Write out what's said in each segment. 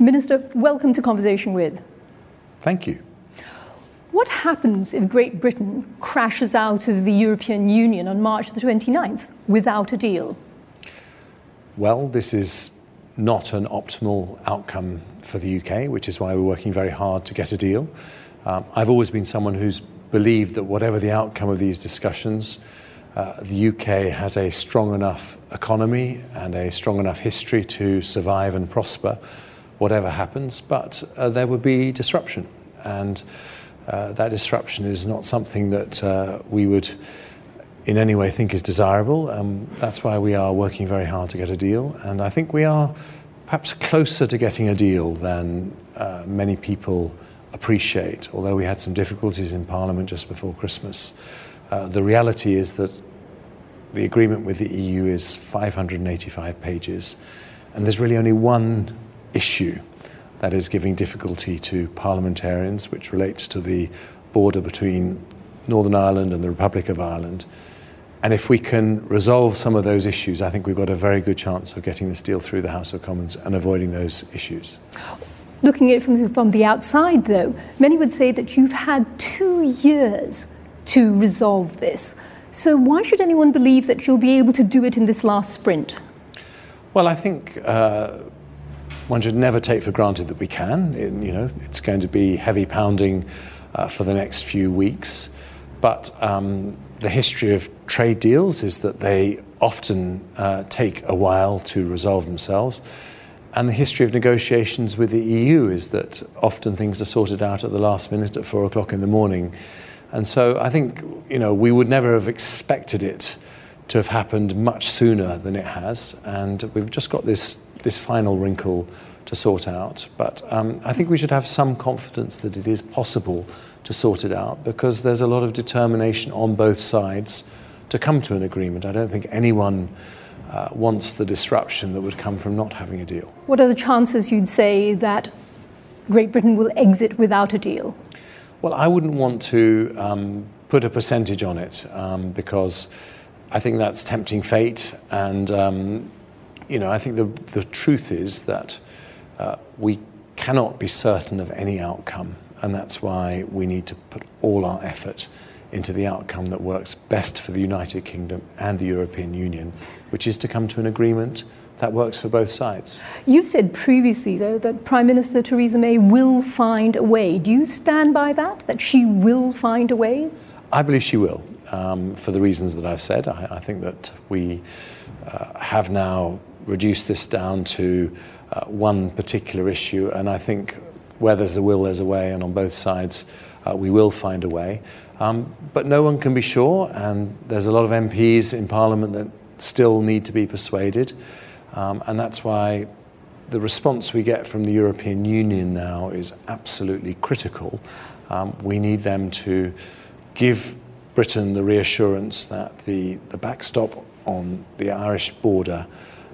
Minister, welcome to Conversation with. Thank you. What happens if Great Britain crashes out of the European Union on March the 29th without a deal? Well, this is not an optimal outcome for the UK, which is why we're working very hard to get a deal. Um, I've always been someone who's believed that whatever the outcome of these discussions, uh, the UK has a strong enough economy and a strong enough history to survive and prosper, whatever happens. But uh, there would be disruption, and uh, that disruption is not something that uh, we would in any way think is desirable. Um, that's why we are working very hard to get a deal, and I think we are perhaps closer to getting a deal than uh, many people appreciate, although we had some difficulties in Parliament just before Christmas. Uh, the reality is that the agreement with the EU is 585 pages, and there's really only one issue that is giving difficulty to parliamentarians, which relates to the border between Northern Ireland and the Republic of Ireland. And if we can resolve some of those issues, I think we've got a very good chance of getting this deal through the House of Commons and avoiding those issues. Looking at it from the, from the outside, though, many would say that you've had two years to resolve this. So why should anyone believe that you'll be able to do it in this last sprint? Well, I think uh, one should never take for granted that we can. It, you know, it's going to be heavy pounding uh, for the next few weeks, but um, the history of trade deals is that they often uh, take a while to resolve themselves. And the history of negotiations with the EU is that often things are sorted out at the last minute at four o'clock in the morning. And so I think, you know, we would never have expected it to have happened much sooner than it has. And we've just got this, this final wrinkle to sort out. But um, I think we should have some confidence that it is possible to sort it out because there's a lot of determination on both sides to come to an agreement. I don't think anyone uh, wants the disruption that would come from not having a deal. What are the chances you'd say that Great Britain will exit without a deal? Well, I wouldn't want to um, put a percentage on it um, because I think that's tempting fate. And, um, you know, I think the, the truth is that uh, we cannot be certain of any outcome. And that's why we need to put all our effort into the outcome that works best for the United Kingdom and the European Union, which is to come to an agreement that works for both sides. You've said previously, though, that Prime Minister Theresa May will find a way. Do you stand by that, that she will find a way? I believe she will, um, for the reasons that I've said. I, I think that we uh, have now reduced this down to uh, one particular issue, and I think where there's a will, there's a way, and on both sides, uh, we will find a way. Um, but no one can be sure, and there's a lot of MPs in Parliament that still need to be persuaded, um, and that's why the response we get from the European Union now is absolutely critical. Um, we need them to give Britain the reassurance that the, the backstop on the Irish border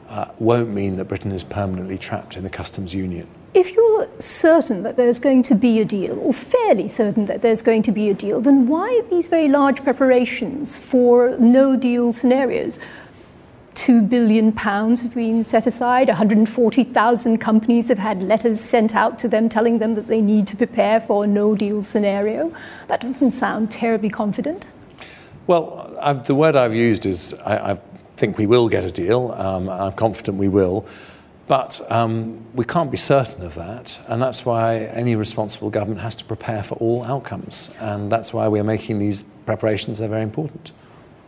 uh, won't mean that Britain is permanently trapped in the customs union. If you're certain that there's going to be a deal, or fairly certain that there's going to be a deal, then why these very large preparations for no deal scenarios? Two billion pounds have been set aside. 140,000 companies have had letters sent out to them telling them that they need to prepare for a no deal scenario. That doesn't sound terribly confident. Well, I've, the word I've used is I, I think we will get a deal. Um, I'm confident we will. But um, we can't be certain of that, and that's why any responsible government has to prepare for all outcomes, and that's why we're making these preparations. They're very important.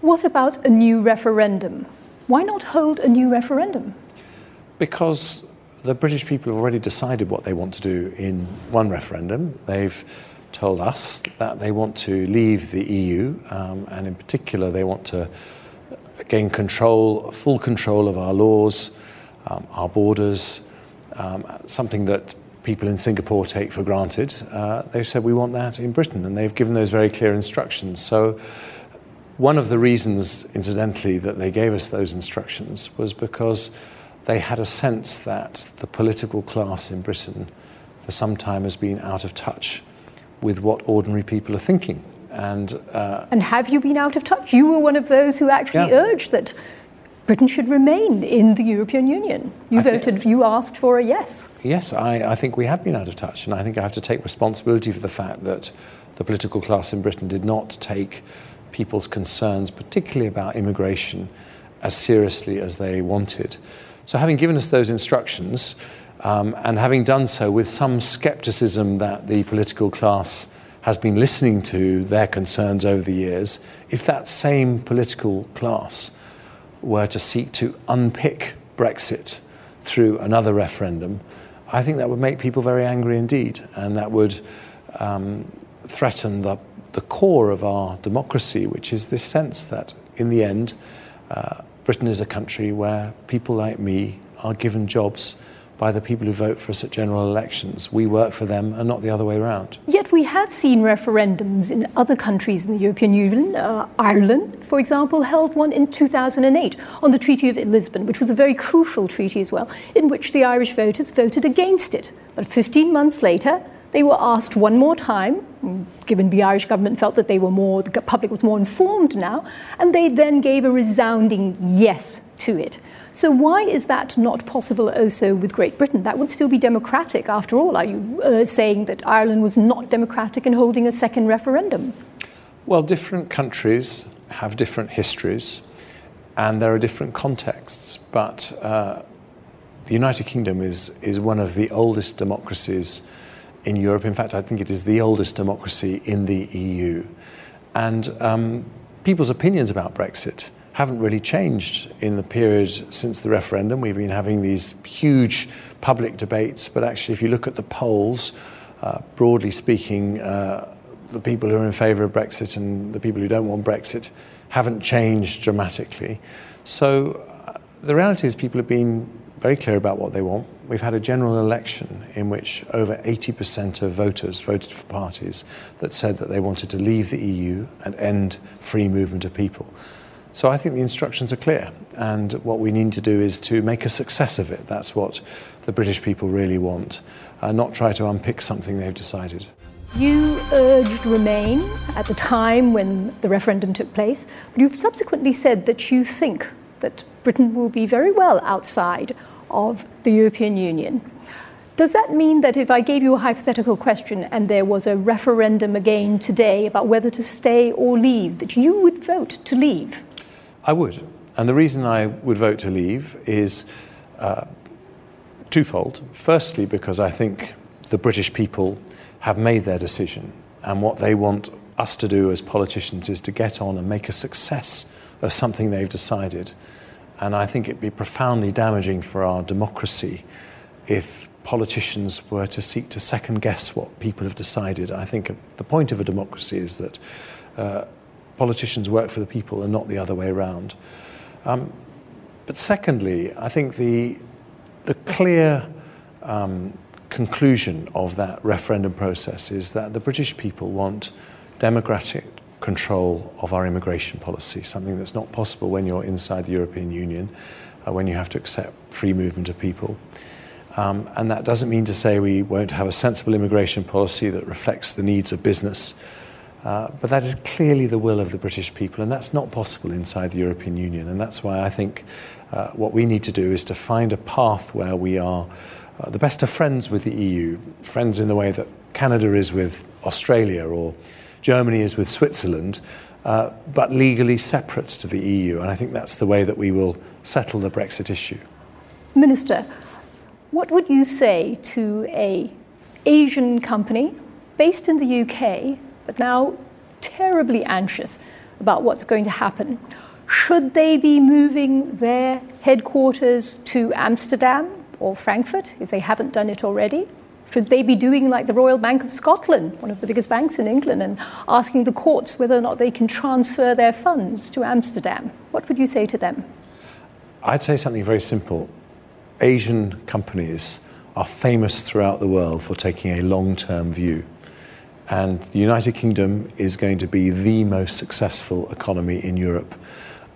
What about a new referendum? Why not hold a new referendum? Because the British people have already decided what they want to do in one referendum. They've told us that they want to leave the EU, um, and in particular, they want to gain control, full control of our laws um, our borders, um, something that people in Singapore take for granted. Uh, they've said we want that in Britain, and they've given those very clear instructions. So, one of the reasons, incidentally, that they gave us those instructions was because they had a sense that the political class in Britain for some time has been out of touch with what ordinary people are thinking. And, uh, and have you been out of touch? You were one of those who actually yeah. urged that Britain should remain in the European Union. You I think- voted, you asked for a yes. Yes, I, I think we have been out of touch, and I think I have to take responsibility for the fact that the political class in Britain did not take people's concerns, particularly about immigration, as seriously as they wanted. So, having given us those instructions, um, and having done so with some skepticism that the political class has been listening to their concerns over the years, if that same political class were to seek to unpick Brexit through another referendum, I think that would make people very angry indeed, and that would um, threaten the, the core of our democracy, which is this sense that, in the end, uh, Britain is a country where people like me are given jobs by the people who vote for us at general elections. We work for them and not the other way around. Yet we have seen referendums in other countries in the European Union. Uh, Ireland, for example, held one in 2008 on the Treaty of Lisbon, which was a very crucial treaty as well, in which the Irish voters voted against it. But 15 months later, they were asked one more time, given the Irish government felt that they were more, the public was more informed now, and they then gave a resounding yes to it. So why is that not possible also with Great Britain? That would still be democratic after all. Are you uh, saying that Ireland was not democratic in holding a second referendum? Well, different countries have different histories and there are different contexts, but uh, the United Kingdom is, is one of the oldest democracies in Europe. In fact, I think it is the oldest democracy in the EU. And um, people's opinions about Brexit haven't really changed in the period since the referendum. We've been having these huge public debates, but actually, if you look at the polls, uh, broadly speaking, uh, the people who are in favour of Brexit and the people who don't want Brexit haven't changed dramatically. So uh, the reality is, people have been very clear about what they want. We've had a general election in which over 80% of voters voted for parties that said that they wanted to leave the EU and end free movement of people. So I think the instructions are clear, and what we need to do is to make a success of it. That's what the British people really want, uh, not try to unpick something they've decided. You urged Remain at the time when the referendum took place, but you've subsequently said that you think that Britain will be very well outside of the European Union. Does that mean that if I gave you a hypothetical question and there was a referendum again today about whether to stay or leave, that you would vote to leave? I would. And the reason I would vote to leave is uh, twofold. Firstly, because I think the British people have made their decision, and what they want us to do as politicians is to get on and make a success of something they've decided. And I think it'd be profoundly damaging for our democracy if politicians were to seek to second guess what people have decided. I think the point of a democracy is that uh, politicians work for the people and not the other way around. Um, but secondly, I think the, the clear um, conclusion of that referendum process is that the British people want democratic control of our immigration policy, something that's not possible when you're inside the European Union, uh, when you have to accept free movement of people. Um, and that doesn't mean to say we won't have a sensible immigration policy that reflects the needs of business. Uh, but that is clearly the will of the British people, and that's not possible inside the European Union. And that's why I think uh, what we need to do is to find a path where we are uh, the best of friends with the EU, friends in the way that Canada is with Australia or Germany is with Switzerland, uh, but legally separate to the EU. And I think that's the way that we will settle the Brexit issue. Minister, what would you say to a Asian company based in the UK, but now terribly anxious about what's going to happen? Should they be moving their headquarters to Amsterdam or Frankfurt if they haven't done it already? Should they be doing like the Royal Bank of Scotland, one of the biggest banks in England, and asking the courts whether or not they can transfer their funds to Amsterdam? What would you say to them? I'd say something very simple. Asian companies are famous throughout the world for taking a long term view. And the United Kingdom is going to be the most successful economy in Europe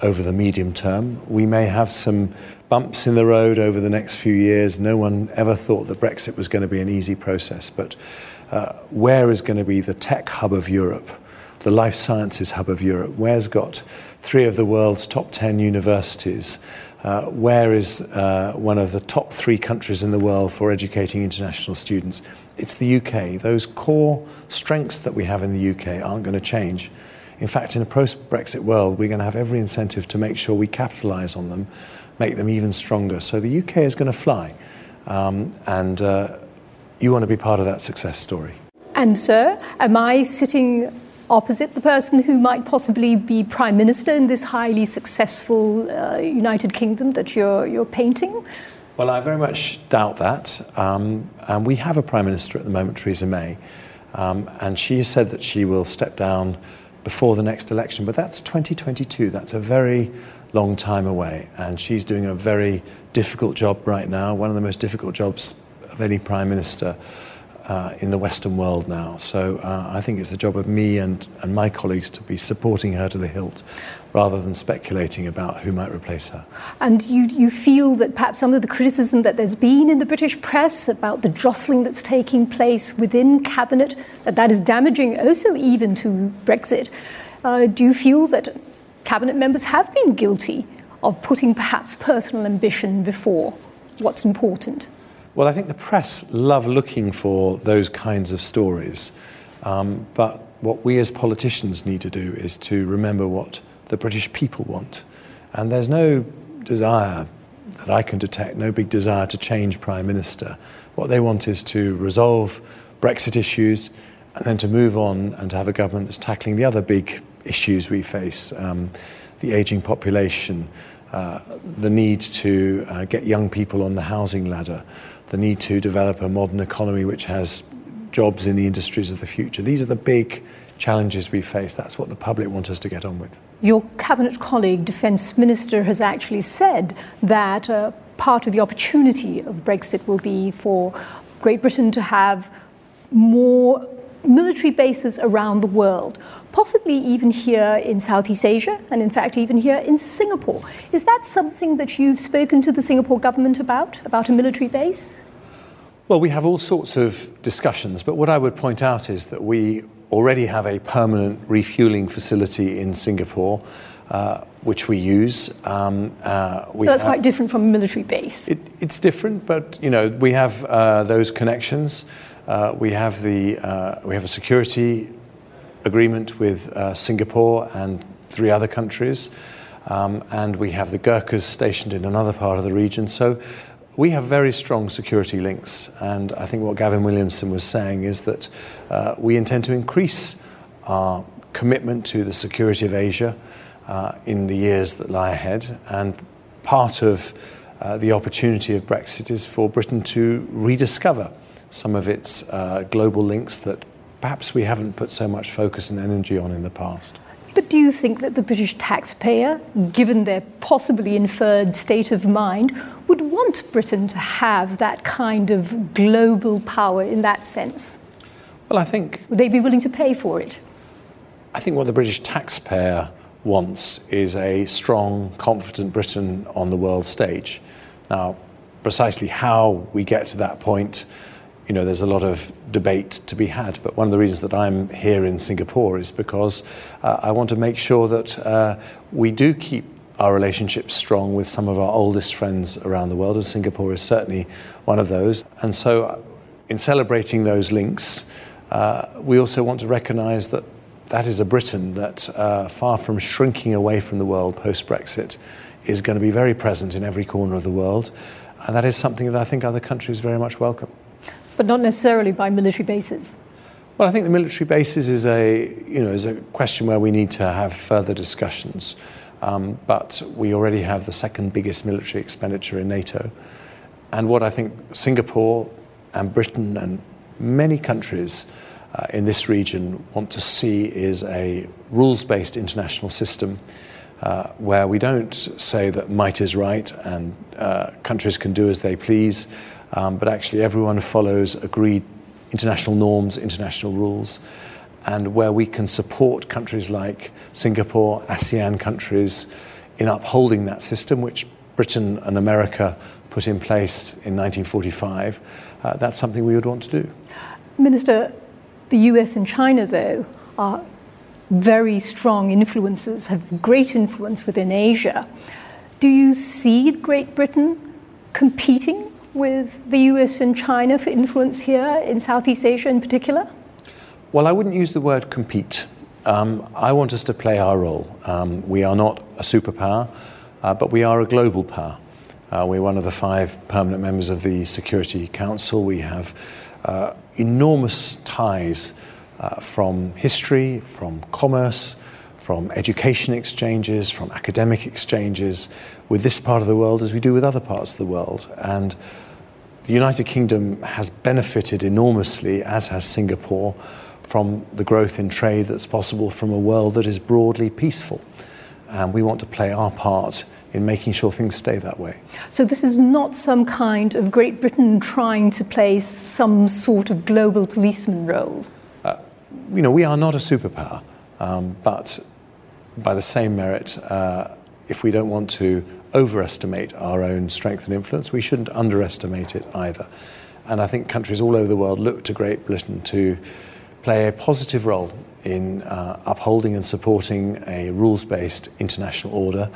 over the medium term. We may have some bumps in the road over the next few years. No one ever thought that Brexit was going to be an easy process, but uh, where is going to be the tech hub of Europe? the life sciences hub of Europe? Where's got three of the world's top 10 universities? Uh, where is uh, one of the top three countries in the world for educating international students? It's the UK. Those core strengths that we have in the UK aren't going to change. In fact, in a post Brexit world, we're going to have every incentive to make sure we capitalise on them, make them even stronger. So the UK is going to fly. Um, and uh, you want to be part of that success story. And, sir, am I sitting opposite the person who might possibly be prime minister in this highly successful uh, United Kingdom that you're, you're painting? Well, I very much doubt that. Um, and we have a prime minister at the moment, Theresa May, um, and she has said that she will step down before the next election. But that's 2022. That's a very long time away, and she's doing a very difficult job right now. One of the most difficult jobs of any prime minister uh, in the Western world now. So uh, I think it's the job of me and, and my colleagues to be supporting her to the hilt rather than speculating about who might replace her. And you, you feel that perhaps some of the criticism that there's been in the British press about the jostling that's taking place within cabinet, that that is damaging also even to Brexit. Uh, do you feel that cabinet members have been guilty of putting perhaps personal ambition before what's important? Well, I think the press love looking for those kinds of stories. Um, but what we as politicians need to do is to remember what the British people want. And there's no desire that I can detect, no big desire to change Prime Minister. What they want is to resolve Brexit issues and then to move on and to have a government that's tackling the other big issues we face um, the ageing population, uh, the need to uh, get young people on the housing ladder the need to develop a modern economy which has jobs in the industries of the future. These are the big challenges we face. That's what the public want us to get on with. Your cabinet colleague, Defence Minister, has actually said that uh, part of the opportunity of Brexit will be for Great Britain to have more military bases around the world, possibly even here in Southeast Asia, and in fact, even here in Singapore. Is that something that you've spoken to the Singapore government about, about a military base? Well, we have all sorts of discussions, but what I would point out is that we already have a permanent refueling facility in Singapore. Uh, which we use. Um, uh, we That's have, quite different from a military base. It, it's different, but you know we have uh, those connections. Uh, we have the uh, we have a security agreement with uh, Singapore and three other countries, um, and we have the Gurkhas stationed in another part of the region. So we have very strong security links, and I think what Gavin Williamson was saying is that we intend to increase our commitment to the security of Asia in the years that lie ahead, and part of the opportunity of Brexit is for Britain to rediscover some of its uh, global links that perhaps we haven't put so much focus and energy on in the past. But do you think that the British taxpayer, given their possibly inferred state of mind, would want Britain to have that kind of global power in that sense? Well, I think. Would they be willing to pay for it? I think what the British taxpayer wants is a strong, confident Britain on the world stage. Now, precisely how we get to that point you know, there's a lot of debate to be had. But one of the reasons that I'm here in Singapore is because uh, I want to make sure that uh, we do keep our relationships strong with some of our oldest friends around the world, and Singapore is certainly one of those. And so, in celebrating those links, uh, we also want to recognize that that is a Britain that, uh, far from shrinking away from the world post Brexit, is going to be very present in every corner of the world. And that is something that I think other countries very much welcome but not necessarily by military bases. Well, I think the military bases is a, you know, is a question where we need to have further discussions. Um, but we already have the second biggest military expenditure in NATO. And what I think Singapore and Britain and many countries uh, in this region want to see is a rules based international system uh, where we don't say that might is right and uh, countries can do as they please um, but actually everyone follows agreed international norms, international rules, and where we can support countries like Singapore, ASEAN countries in upholding that system, which Britain and America put in place in 1945, uh, that's something we would want to do. Minister, the US and China, though, are very strong influences, have great influence within Asia. Do you see Great Britain competing with the US and China for influence here in Southeast Asia in particular? Well, I wouldn't use the word compete. Um, I want us to play our role. Um, we are not a superpower, uh, but we are a global power. Uh, we're one of the five permanent members of the Security Council. We have uh, enormous ties uh, from history, from commerce, from education exchanges, from academic exchanges with this part of the world as we do with other parts of the world. And the United Kingdom has benefited enormously, as has Singapore, from the growth in trade that's possible from a world that is broadly peaceful. And we want to play our part in making sure things stay that way. So, this is not some kind of Great Britain trying to play some sort of global policeman role? Uh, you know, we are not a superpower, um, but by the same merit, uh, if we don't want to overestimate our own strength and influence, we shouldn't underestimate it either. And I think countries all over the world look to Great Britain to play a positive role in uh, upholding and supporting a rules based international order,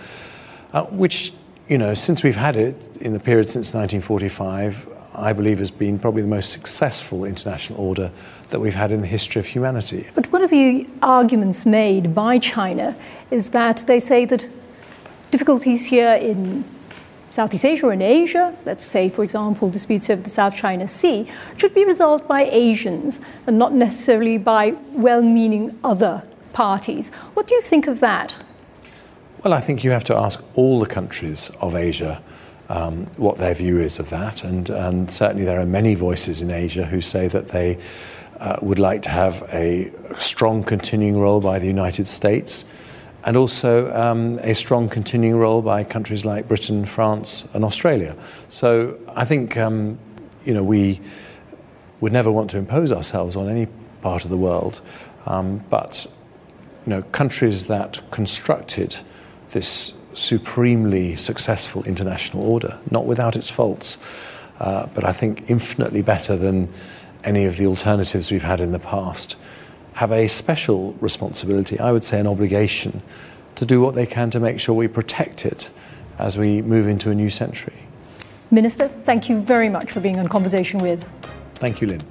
uh, which, you know, since we've had it in the period since 1945, I believe has been probably the most successful international order that we've had in the history of humanity. But one of the arguments made by China is that they say that difficulties here in Southeast Asia or in Asia, let's say, for example, disputes over the South China Sea, should be resolved by Asians and not necessarily by well meaning other parties. What do you think of that? Well, I think you have to ask all the countries of Asia um, what their view is of that. And, and, certainly there are many voices in Asia who say that they uh, would like to have a strong continuing role by the United States and also um, a strong continuing role by countries like Britain, France, and Australia. So I think um, you know we would never want to impose ourselves on any part of the world, um, but you know countries that constructed this supremely successful international order, not without its faults, uh, but I think infinitely better than any of the alternatives we've had in the past have a special responsibility, I would say an obligation, to do what they can to make sure we protect it as we move into a new century. Minister, thank you very much for being on Conversation with. Thank you, Lynn.